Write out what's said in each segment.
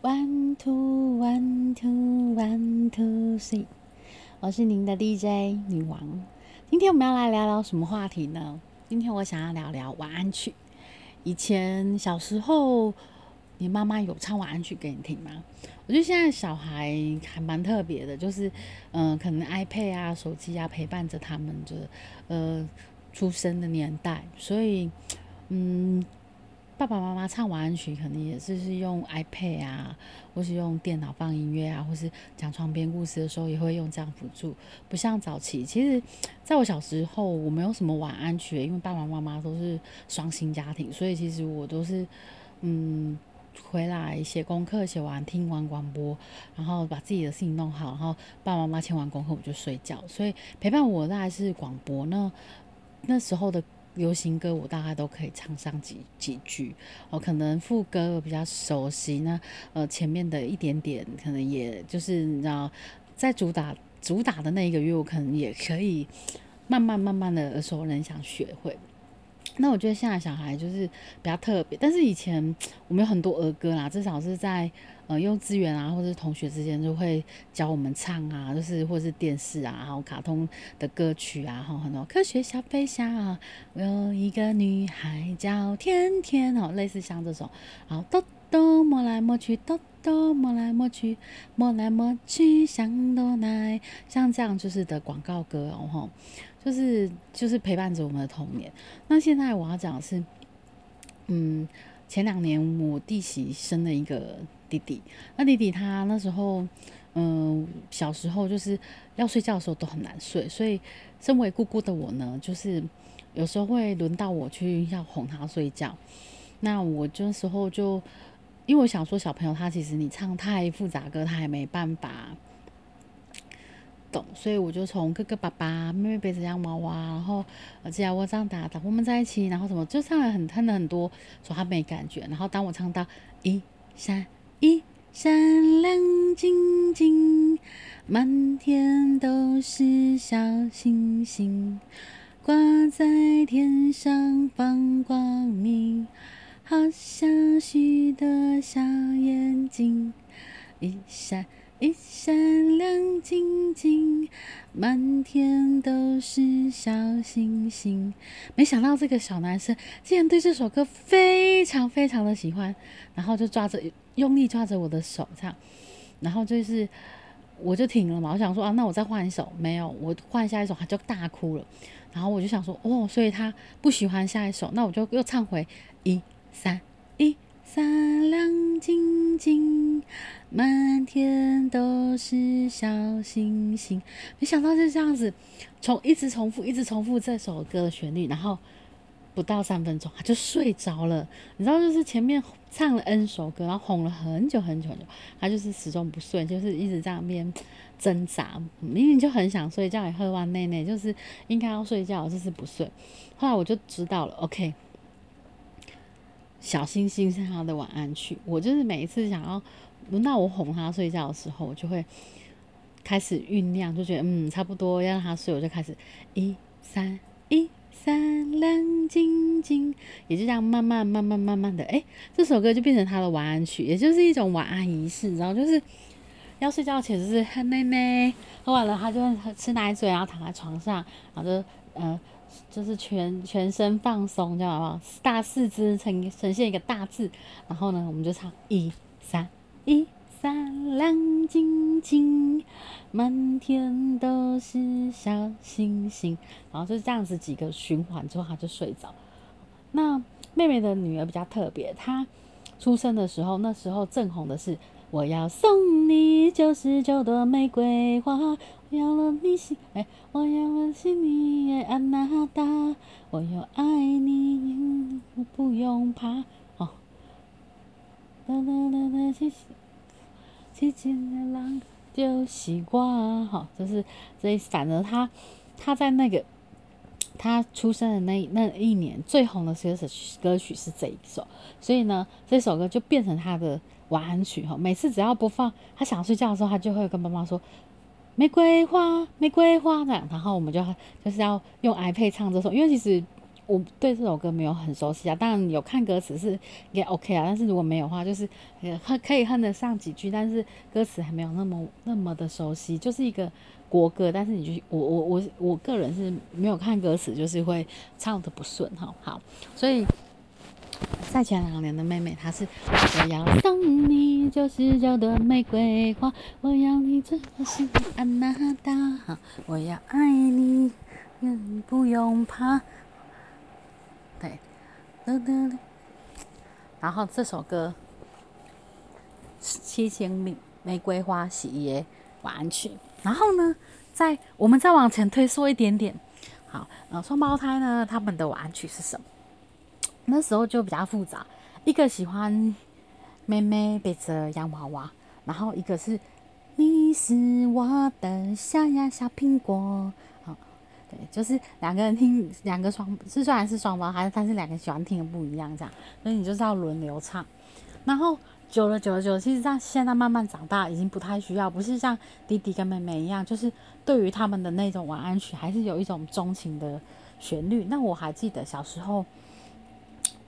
One two one two one two three，我是您的 DJ 女王。今天我们要来聊聊什么话题呢？今天我想要聊聊晚安曲。以前小时候，你妈妈有唱晚安曲给你听吗？我觉得现在小孩还蛮特别的，就是嗯，可能 iPad 啊、手机啊陪伴着他们就是呃出生的年代，所以嗯。爸爸妈妈唱晚安曲，可能也是是用 iPad 啊，或是用电脑放音乐啊，或是讲床边故事的时候也会用这样辅助。不像早期，其实在我小时候，我没有什么晚安曲，因为爸爸妈妈都是双薪家庭，所以其实我都是嗯回来写功课，写完听完广播，然后把自己的事情弄好，然后爸爸妈妈签完功课我就睡觉。所以陪伴我大概是广播。那那时候的。流行歌我大概都可以唱上几几句哦，可能副歌比较熟悉那，呃，前面的一点点可能也就是你知道，在主打主打的那一个月，我可能也可以慢慢慢慢的耳熟能详学会。那我觉得现在小孩就是比较特别，但是以前我们有很多儿歌啦，至少是在呃幼稚园啊，或者是同学之间就会教我们唱啊，就是或是电视啊，还有卡通的歌曲啊，哈，很多科学小飞侠，我有一个女孩叫甜甜哦，类似像这种，然后豆豆摸来摸去，豆豆摸来摸去，摸来摸去像豆奶，像这样就是的广告歌哦，吼。就是就是陪伴着我们的童年。那现在我要讲的是，嗯，前两年我弟媳生了一个弟弟。那弟弟他那时候，嗯，小时候就是要睡觉的时候都很难睡，所以身为姑姑的我呢，就是有时候会轮到我去要哄他睡觉。那我这时候就因为我想说，小朋友他其实你唱太复杂歌，他还没办法。懂，所以我就从哥哥、爸爸、妹妹背着洋娃娃，然后呃，只要我长大，等我们在一起，然后什么，就唱了很唱了很多，说他没感觉。然后当我唱到一闪一闪亮晶晶，满天都是小星星，挂在天上放光明，好像许多小眼睛，一闪。一闪亮晶晶，满天都是小星星。没想到这个小男生竟然对这首歌非常非常的喜欢，然后就抓着用力抓着我的手唱，然后就是我就停了嘛。我想说啊，那我再换一首，没有，我换下一首他就大哭了。然后我就想说哦，所以他不喜欢下一首，那我就又唱回一三一。闪亮晶晶，满天都是小星星。没想到就这样子，从一直重复，一直重复这首歌的旋律，然后不到三分钟他就睡着了。你知道，就是前面唱了 N 首歌，然后哄了很久很久很久，他就是始终不睡，就是一直在那边挣扎。明明就很想睡觉，也喝完奶奶，就是应该要睡觉，就是不睡。后来我就知道了，OK。小星星是他的晚安曲，我就是每一次想要轮到我哄他睡觉的时候，我就会开始酝酿，就觉得嗯差不多要让他睡，我就开始一三一三亮晶晶，也就这样慢慢慢慢慢慢的，哎，这首歌就变成他的晚安曲，也就是一种晚安仪式，然后就是要睡觉前就是喝奶奶，喝完了他就吃奶嘴，然后躺在床上，然后就嗯。就是全全身放松，这样好不好？大四肢呈呈现一个大字，然后呢，我们就唱一三一三亮晶晶，满天都是小星星，然后就是这样子几个循环之后，他就睡着。那妹妹的女儿比较特别，她出生的时候，那时候正红的是。我要送你九十九朵玫瑰花，我要了你心，哎，我要了心你安娜达，我要爱你，不用怕，哦。哒哒哒哒，七七七的浪就西瓜，哈，就是所以反正他他在那个他出生的那那一年最红的歌曲歌曲是这一首，所以呢，这首歌就变成他的。晚安曲哈，每次只要播放，他想睡觉的时候，他就会跟妈妈说：“玫瑰花，玫瑰花。”这样，然后我们就就是要用 iPad 唱这首，因为其实我对这首歌没有很熟悉啊，当然有看歌词是也 OK 啊，但是如果没有话，就是哼可以哼得上几句，但是歌词还没有那么那么的熟悉，就是一个国歌，但是你就我我我我个人是没有看歌词，就是会唱的不顺哈。好，所以在前两年的妹妹，她是我要送你九十九朵玫瑰花，我要你做我心安娜达，我要爱你，不用怕。对，然后这首歌《七千玫玫瑰花喜耶晚安曲》，然后呢，在我们再往前推缩一点点，好，呃，双胞胎呢，他们的晚安曲是什么？那时候就比较复杂，一个喜欢妹妹背着洋娃娃，然后一个是你是我的小呀小苹果。对，就是两个人听，两个双是虽然是双胞胎，但是两个喜欢听的不一样，这样，所以你就是要轮流唱。然后久了久了久了，其实像现在慢慢长大，已经不太需要，不是像弟弟跟妹妹一样，就是对于他们的那种晚安曲，还是有一种钟情的旋律。那我还记得小时候，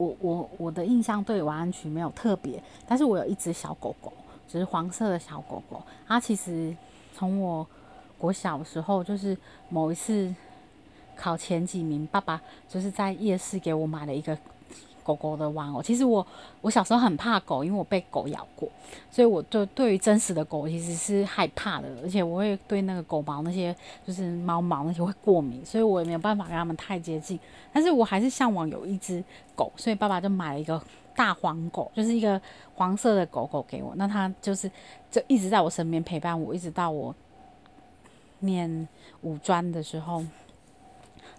我我我的印象对晚安曲没有特别，但是我有一只小狗狗，只是黄色的小狗狗，它其实从我国小时候就是某一次。考前几名，爸爸就是在夜市给我买了一个狗狗的玩偶。其实我我小时候很怕狗，因为我被狗咬过，所以我就对于真实的狗其实是害怕的，而且我会对那个狗毛那些就是猫毛那些会过敏，所以我也没有办法跟它们太接近。但是我还是向往有一只狗，所以爸爸就买了一个大黄狗，就是一个黄色的狗狗给我。那它就是就一直在我身边陪伴我，一直到我念五专的时候。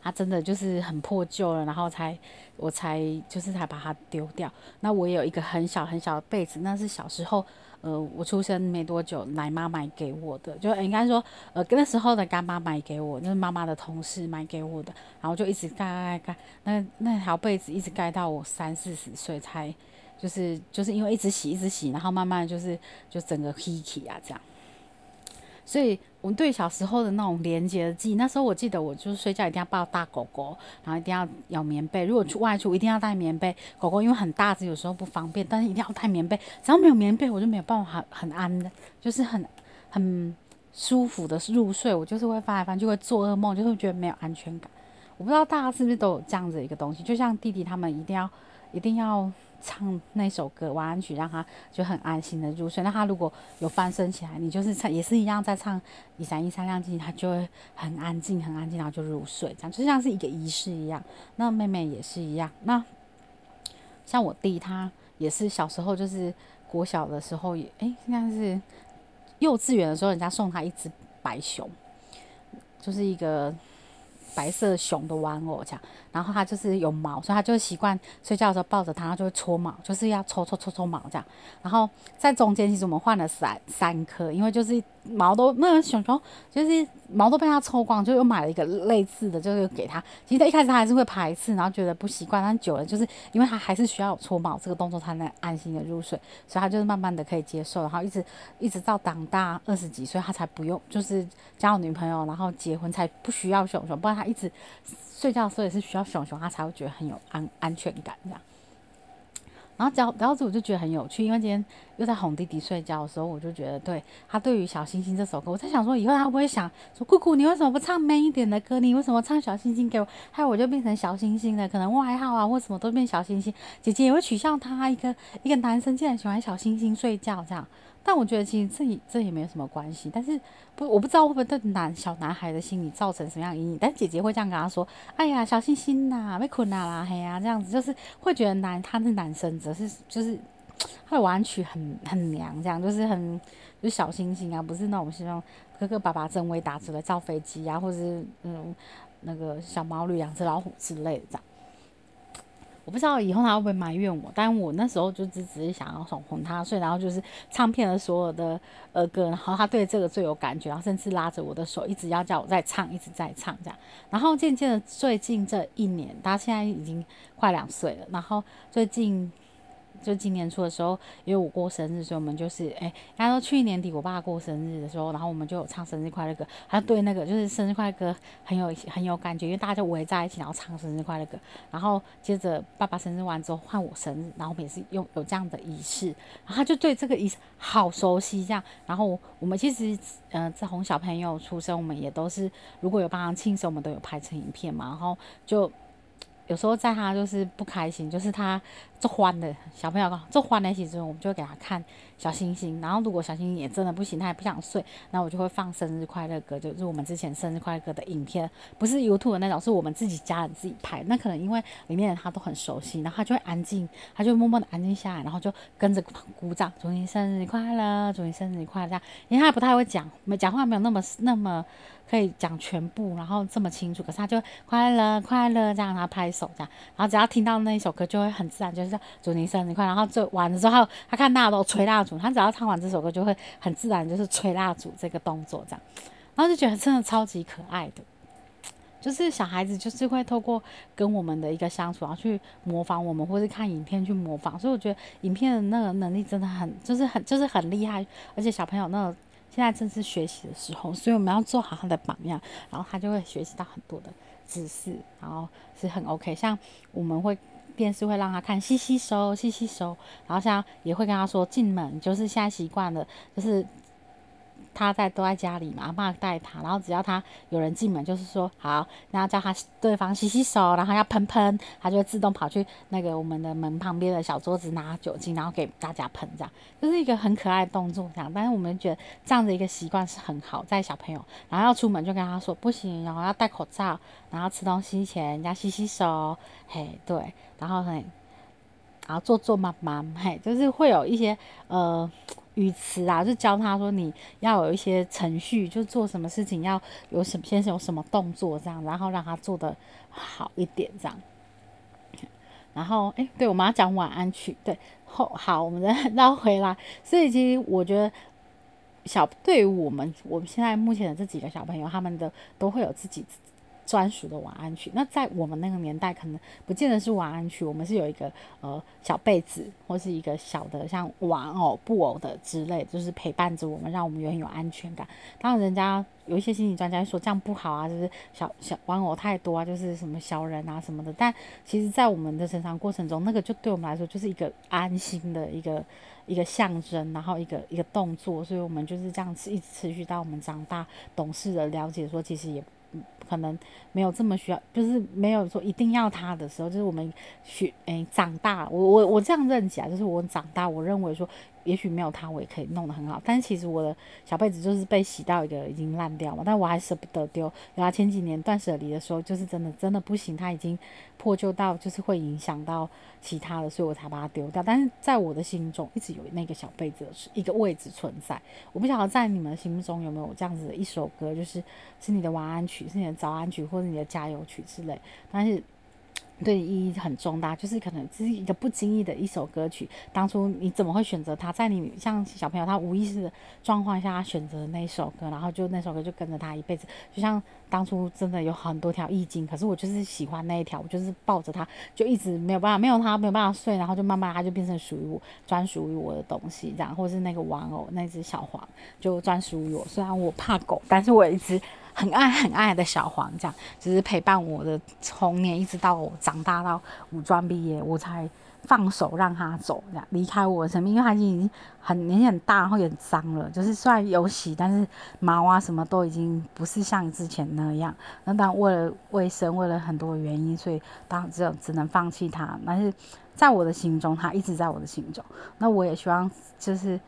它真的就是很破旧了，然后才我才就是才把它丢掉。那我有一个很小很小的被子，那是小时候呃我出生没多久奶妈买给我的，就应该说呃那时候的干妈买给我，就是妈妈的同事买给我的，然后就一直盖盖盖，那那条被子一直盖到我三四十岁才就是就是因为一直洗一直洗，然后慢慢就是就整个 h i 啊这样。所以，我对小时候的那种连接的记忆，那时候我记得，我就是睡觉一定要抱大狗狗，然后一定要咬棉被。如果去外出，一定要带棉被。狗狗因为很大只，有时候不方便，但是一定要带棉被。只要没有棉被，我就没有办法很很安的，就是很很舒服的入睡。我就是会翻来翻去，会做噩梦，就会觉得没有安全感。我不知道大家是不是都有这样子一个东西，就像弟弟他们一定要一定要。唱那首歌晚安曲，让他就很安心的入睡。那他如果有翻身起来，你就是唱也是一样在唱一闪一闪亮晶晶，他就会很安静很安静，然后就入睡，这样就像是一个仪式一样。那妹妹也是一样。那像我弟他也是小时候就是国小的时候也哎应该是幼稚园的时候，人家送他一只白熊，就是一个。白色熊的玩偶这样，然后它就是有毛，所以它就习惯睡觉的时候抱着它，它就会搓毛，就是要搓搓搓搓毛这样。然后在中间，其实我们换了三三颗，因为就是毛都那个熊熊就是毛都被它抽光，就又买了一个类似的，就是给它。其实一开始它还是会排斥，然后觉得不习惯，但久了就是因为它还是需要搓毛这个动作才能安心的入睡，所以它就是慢慢的可以接受，然后一直一直到长大二十几岁，它才不用就是交女朋友，然后结婚才不需要熊熊，不然。他一直睡觉的时候也是需要熊熊，他才会觉得很有安安全感这样。然后讲聊着我就觉得很有趣，因为今天又在哄弟弟睡觉的时候，我就觉得对他对于小星星这首歌，我在想说以后他会不会想说姑姑你为什么不唱 man 一点的歌？你为什么唱小星星给我？还有我就变成小星星了，可能外号啊或什么都变小星星。姐姐也会取笑他一个一个男生竟然喜欢小星星睡觉这样。但我觉得其实这这也没有什么关系，但是不我不知道会不会对男小男孩的心理造成什么样阴影。但姐姐会这样跟他说：“哎呀，小星星呐，被困啦啦，嘿呀，这样子就是会觉得男他是男生，则是就是他的玩曲很很娘，这样就是很就小星星啊，不是那种希望哥哥爸爸真威打出来造飞机啊，或者是嗯那个小毛驴两只老虎之类的这样。”我不知道以后他会不会埋怨我，但我那时候就只只是想要哄哄他所以，然后就是唱片的所有的儿歌，然后他对这个最有感觉，然后甚至拉着我的手，一直要叫我再唱，一直在唱这样。然后渐渐的，最近这一年，他现在已经快两岁了，然后最近就今年初的时候，因为我过生日，所以我们就是哎，他说去年底我爸过生日的时候，然后我们就有唱生日快乐歌，他对那个就是生日快乐歌很有很有感觉，因为大家就围在一起，然后唱生日快乐歌，然后接着爸爸生日完之后换我生日，然后我们也是用有这样的仪式，然后他就对这个仪式好熟悉这样，然后我们其实嗯在哄小朋友出生，我们也都是如果有帮他庆生，我们都有拍成影片嘛，然后就。有时候在他就是不开心，就是他做欢的小朋友这欢的时候，我们就会给他看小星星。然后如果小星星也真的不行，他也不想睡，那我就会放生日快乐歌，就是我们之前生日快乐歌的影片，不是 YouTube 的那种，是我们自己家人自己拍。那可能因为里面他都很熟悉，然后他就会安静，他就默默的安静下来，然后就跟着鼓掌，祝你生日快乐，祝你生日快乐。这样，因为他也不太会讲，没讲话没有那么那么。可以讲全部，然后这么清楚，可是他就快乐快乐这样，他拍手这样，然后只要听到那一首歌，就会很自然，就是叫祝你生日快乐。然后就完了之后，他看大家都吹蜡烛，他只要唱完这首歌，就会很自然就是吹蜡烛这个动作这样，然后就觉得真的超级可爱的，就是小孩子就是会透过跟我们的一个相处，然后去模仿我们，或是看影片去模仿，所以我觉得影片的那个能力真的很，就是很就是很厉害，而且小朋友那个。现在正是学习的时候，所以我们要做好他的榜样，然后他就会学习到很多的姿势，然后是很 OK。像我们会电视会让他看吸吸收吸吸收，然后像也会跟他说进门，就是现在习惯了，就是。他在都在家里嘛，阿妈带他，然后只要他有人进门，就是说好，然后叫他对方洗洗手，然后要喷喷，他就会自动跑去那个我们的门旁边的小桌子拿酒精，然后给大家喷，这样就是一个很可爱的动作，这样。但是我们觉得这样的一个习惯是很好，在小朋友，然后要出门就跟他说不行，然后要戴口罩，然后吃东西前要洗洗手，嘿，对，然后很，然后做做妈妈，嘿，就是会有一些呃。语词啊，就教他说你要有一些程序，就做什么事情要有什么先有什么动作这样，然后让他做的好一点这样。然后哎，对，我们要讲晚安曲，对，后好，我们再 绕回来。所以其实我觉得小对于我们我们现在目前的这几个小朋友，他们的都会有自己。专属的晚安曲，那在我们那个年代，可能不见得是晚安曲，我们是有一个呃小被子，或是一个小的像玩偶、布偶的之类，就是陪伴着我们，让我们也很有安全感。当然，人家有一些心理专家说这样不好啊，就是小小玩偶太多啊，就是什么小人啊什么的。但其实，在我们的成长过程中，那个就对我们来说就是一个安心的一个一个象征，然后一个一个动作，所以我们就是这样子一直持续到我们长大懂事的了解，说其实也。可能没有这么需要，就是没有说一定要他的时候，就是我们学诶长大，我我我这样认起来，就是我长大，我认为说。也许没有它，我也可以弄得很好。但是其实我的小被子就是被洗到一个已经烂掉嘛，但我还舍不得丢。然后前几年断舍离的时候，就是真的真的不行，它已经破旧到就是会影响到其他的，所以我才把它丢掉。但是在我的心中，一直有那个小被子是一个位置存在。我不晓得在你们心目中有没有这样子的一首歌，就是是你的晚安曲，是你的早安曲，或者你的加油曲之类。但是。对意义很重大，就是可能只是一个不经意的一首歌曲。当初你怎么会选择它？在你像小朋友他无意识的状况下他选择那首歌，然后就那首歌就跟着他一辈子。就像当初真的有很多条易经，可是我就是喜欢那一条，我就是抱着它，就一直没有办法，没有它没有办法睡，然后就慢慢它就变成属于我专属于我的东西，这样，或是那个玩偶那只小黄就专属于我。虽然我怕狗，但是我一直。很爱很爱的小黄，这样只是陪伴我的童年，一直到我长大到五专毕业，我才放手让他走，这样离开我的生命。因为他已经很年纪很大，然后也脏了，就是虽然有洗，但是毛啊什么都已经不是像之前那样。那当然为了卫生，为了很多原因，所以当然只有只能放弃他。但是在我的心中，他一直在我的心中。那我也希望就是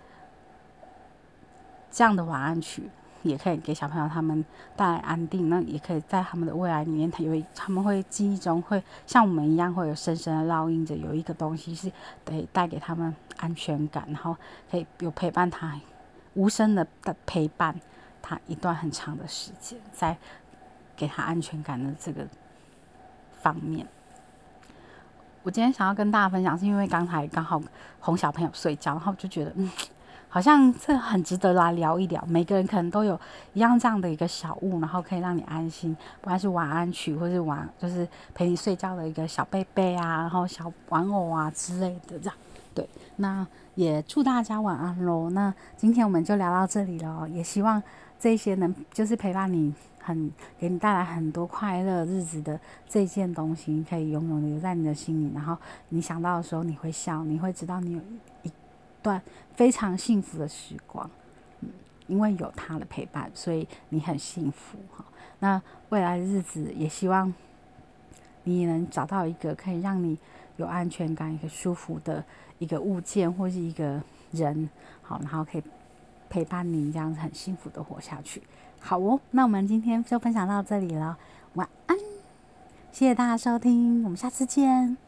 这样的晚安曲。也可以给小朋友他们带来安定，那也可以在他们的未来里面，他有他们会记忆中会像我们一样会有深深的烙印着，有一个东西是得带给他们安全感，然后可以有陪伴他无声的的陪伴他一段很长的时间，在给他安全感的这个方面。我今天想要跟大家分享，是因为刚才刚好哄小朋友睡觉，然后就觉得嗯。好像这很值得来聊一聊。每个人可能都有一样这样的一个小物，然后可以让你安心，不管是晚安曲，或是晚就是陪你睡觉的一个小被被啊，然后小玩偶啊之类的这样。对，那也祝大家晚安喽。那今天我们就聊到这里了，也希望这些能就是陪伴你很给你带来很多快乐日子的这件东西，可以永远留在你的心里。然后你想到的时候，你会笑，你会知道你有一段非常幸福的时光。嗯，因为有他的陪伴，所以你很幸福哈。那未来的日子，也希望你能找到一个可以让你有安全感、一个舒服的一个物件或是一个人，好，然后可以陪伴你这样子很幸福的活下去。好哦，那我们今天就分享到这里了，晚安，谢谢大家收听，我们下次见。